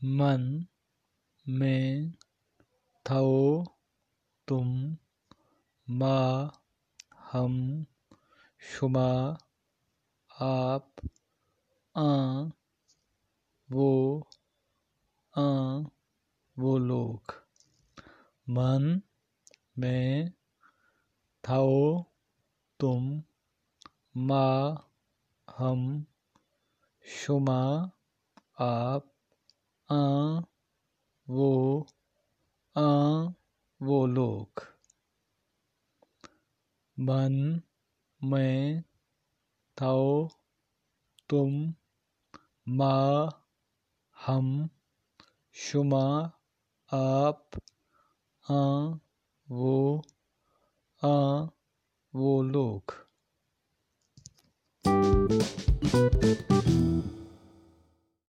من میں تھو تم ما ہم شما آپ آں وہ آں وہ لوگ من میں تھو تم ما ہم شما آپ آں وہ آں وہ لوگ من میں تھو تم ما ہم شما آپ آں وہ آں وہ لوگ thank you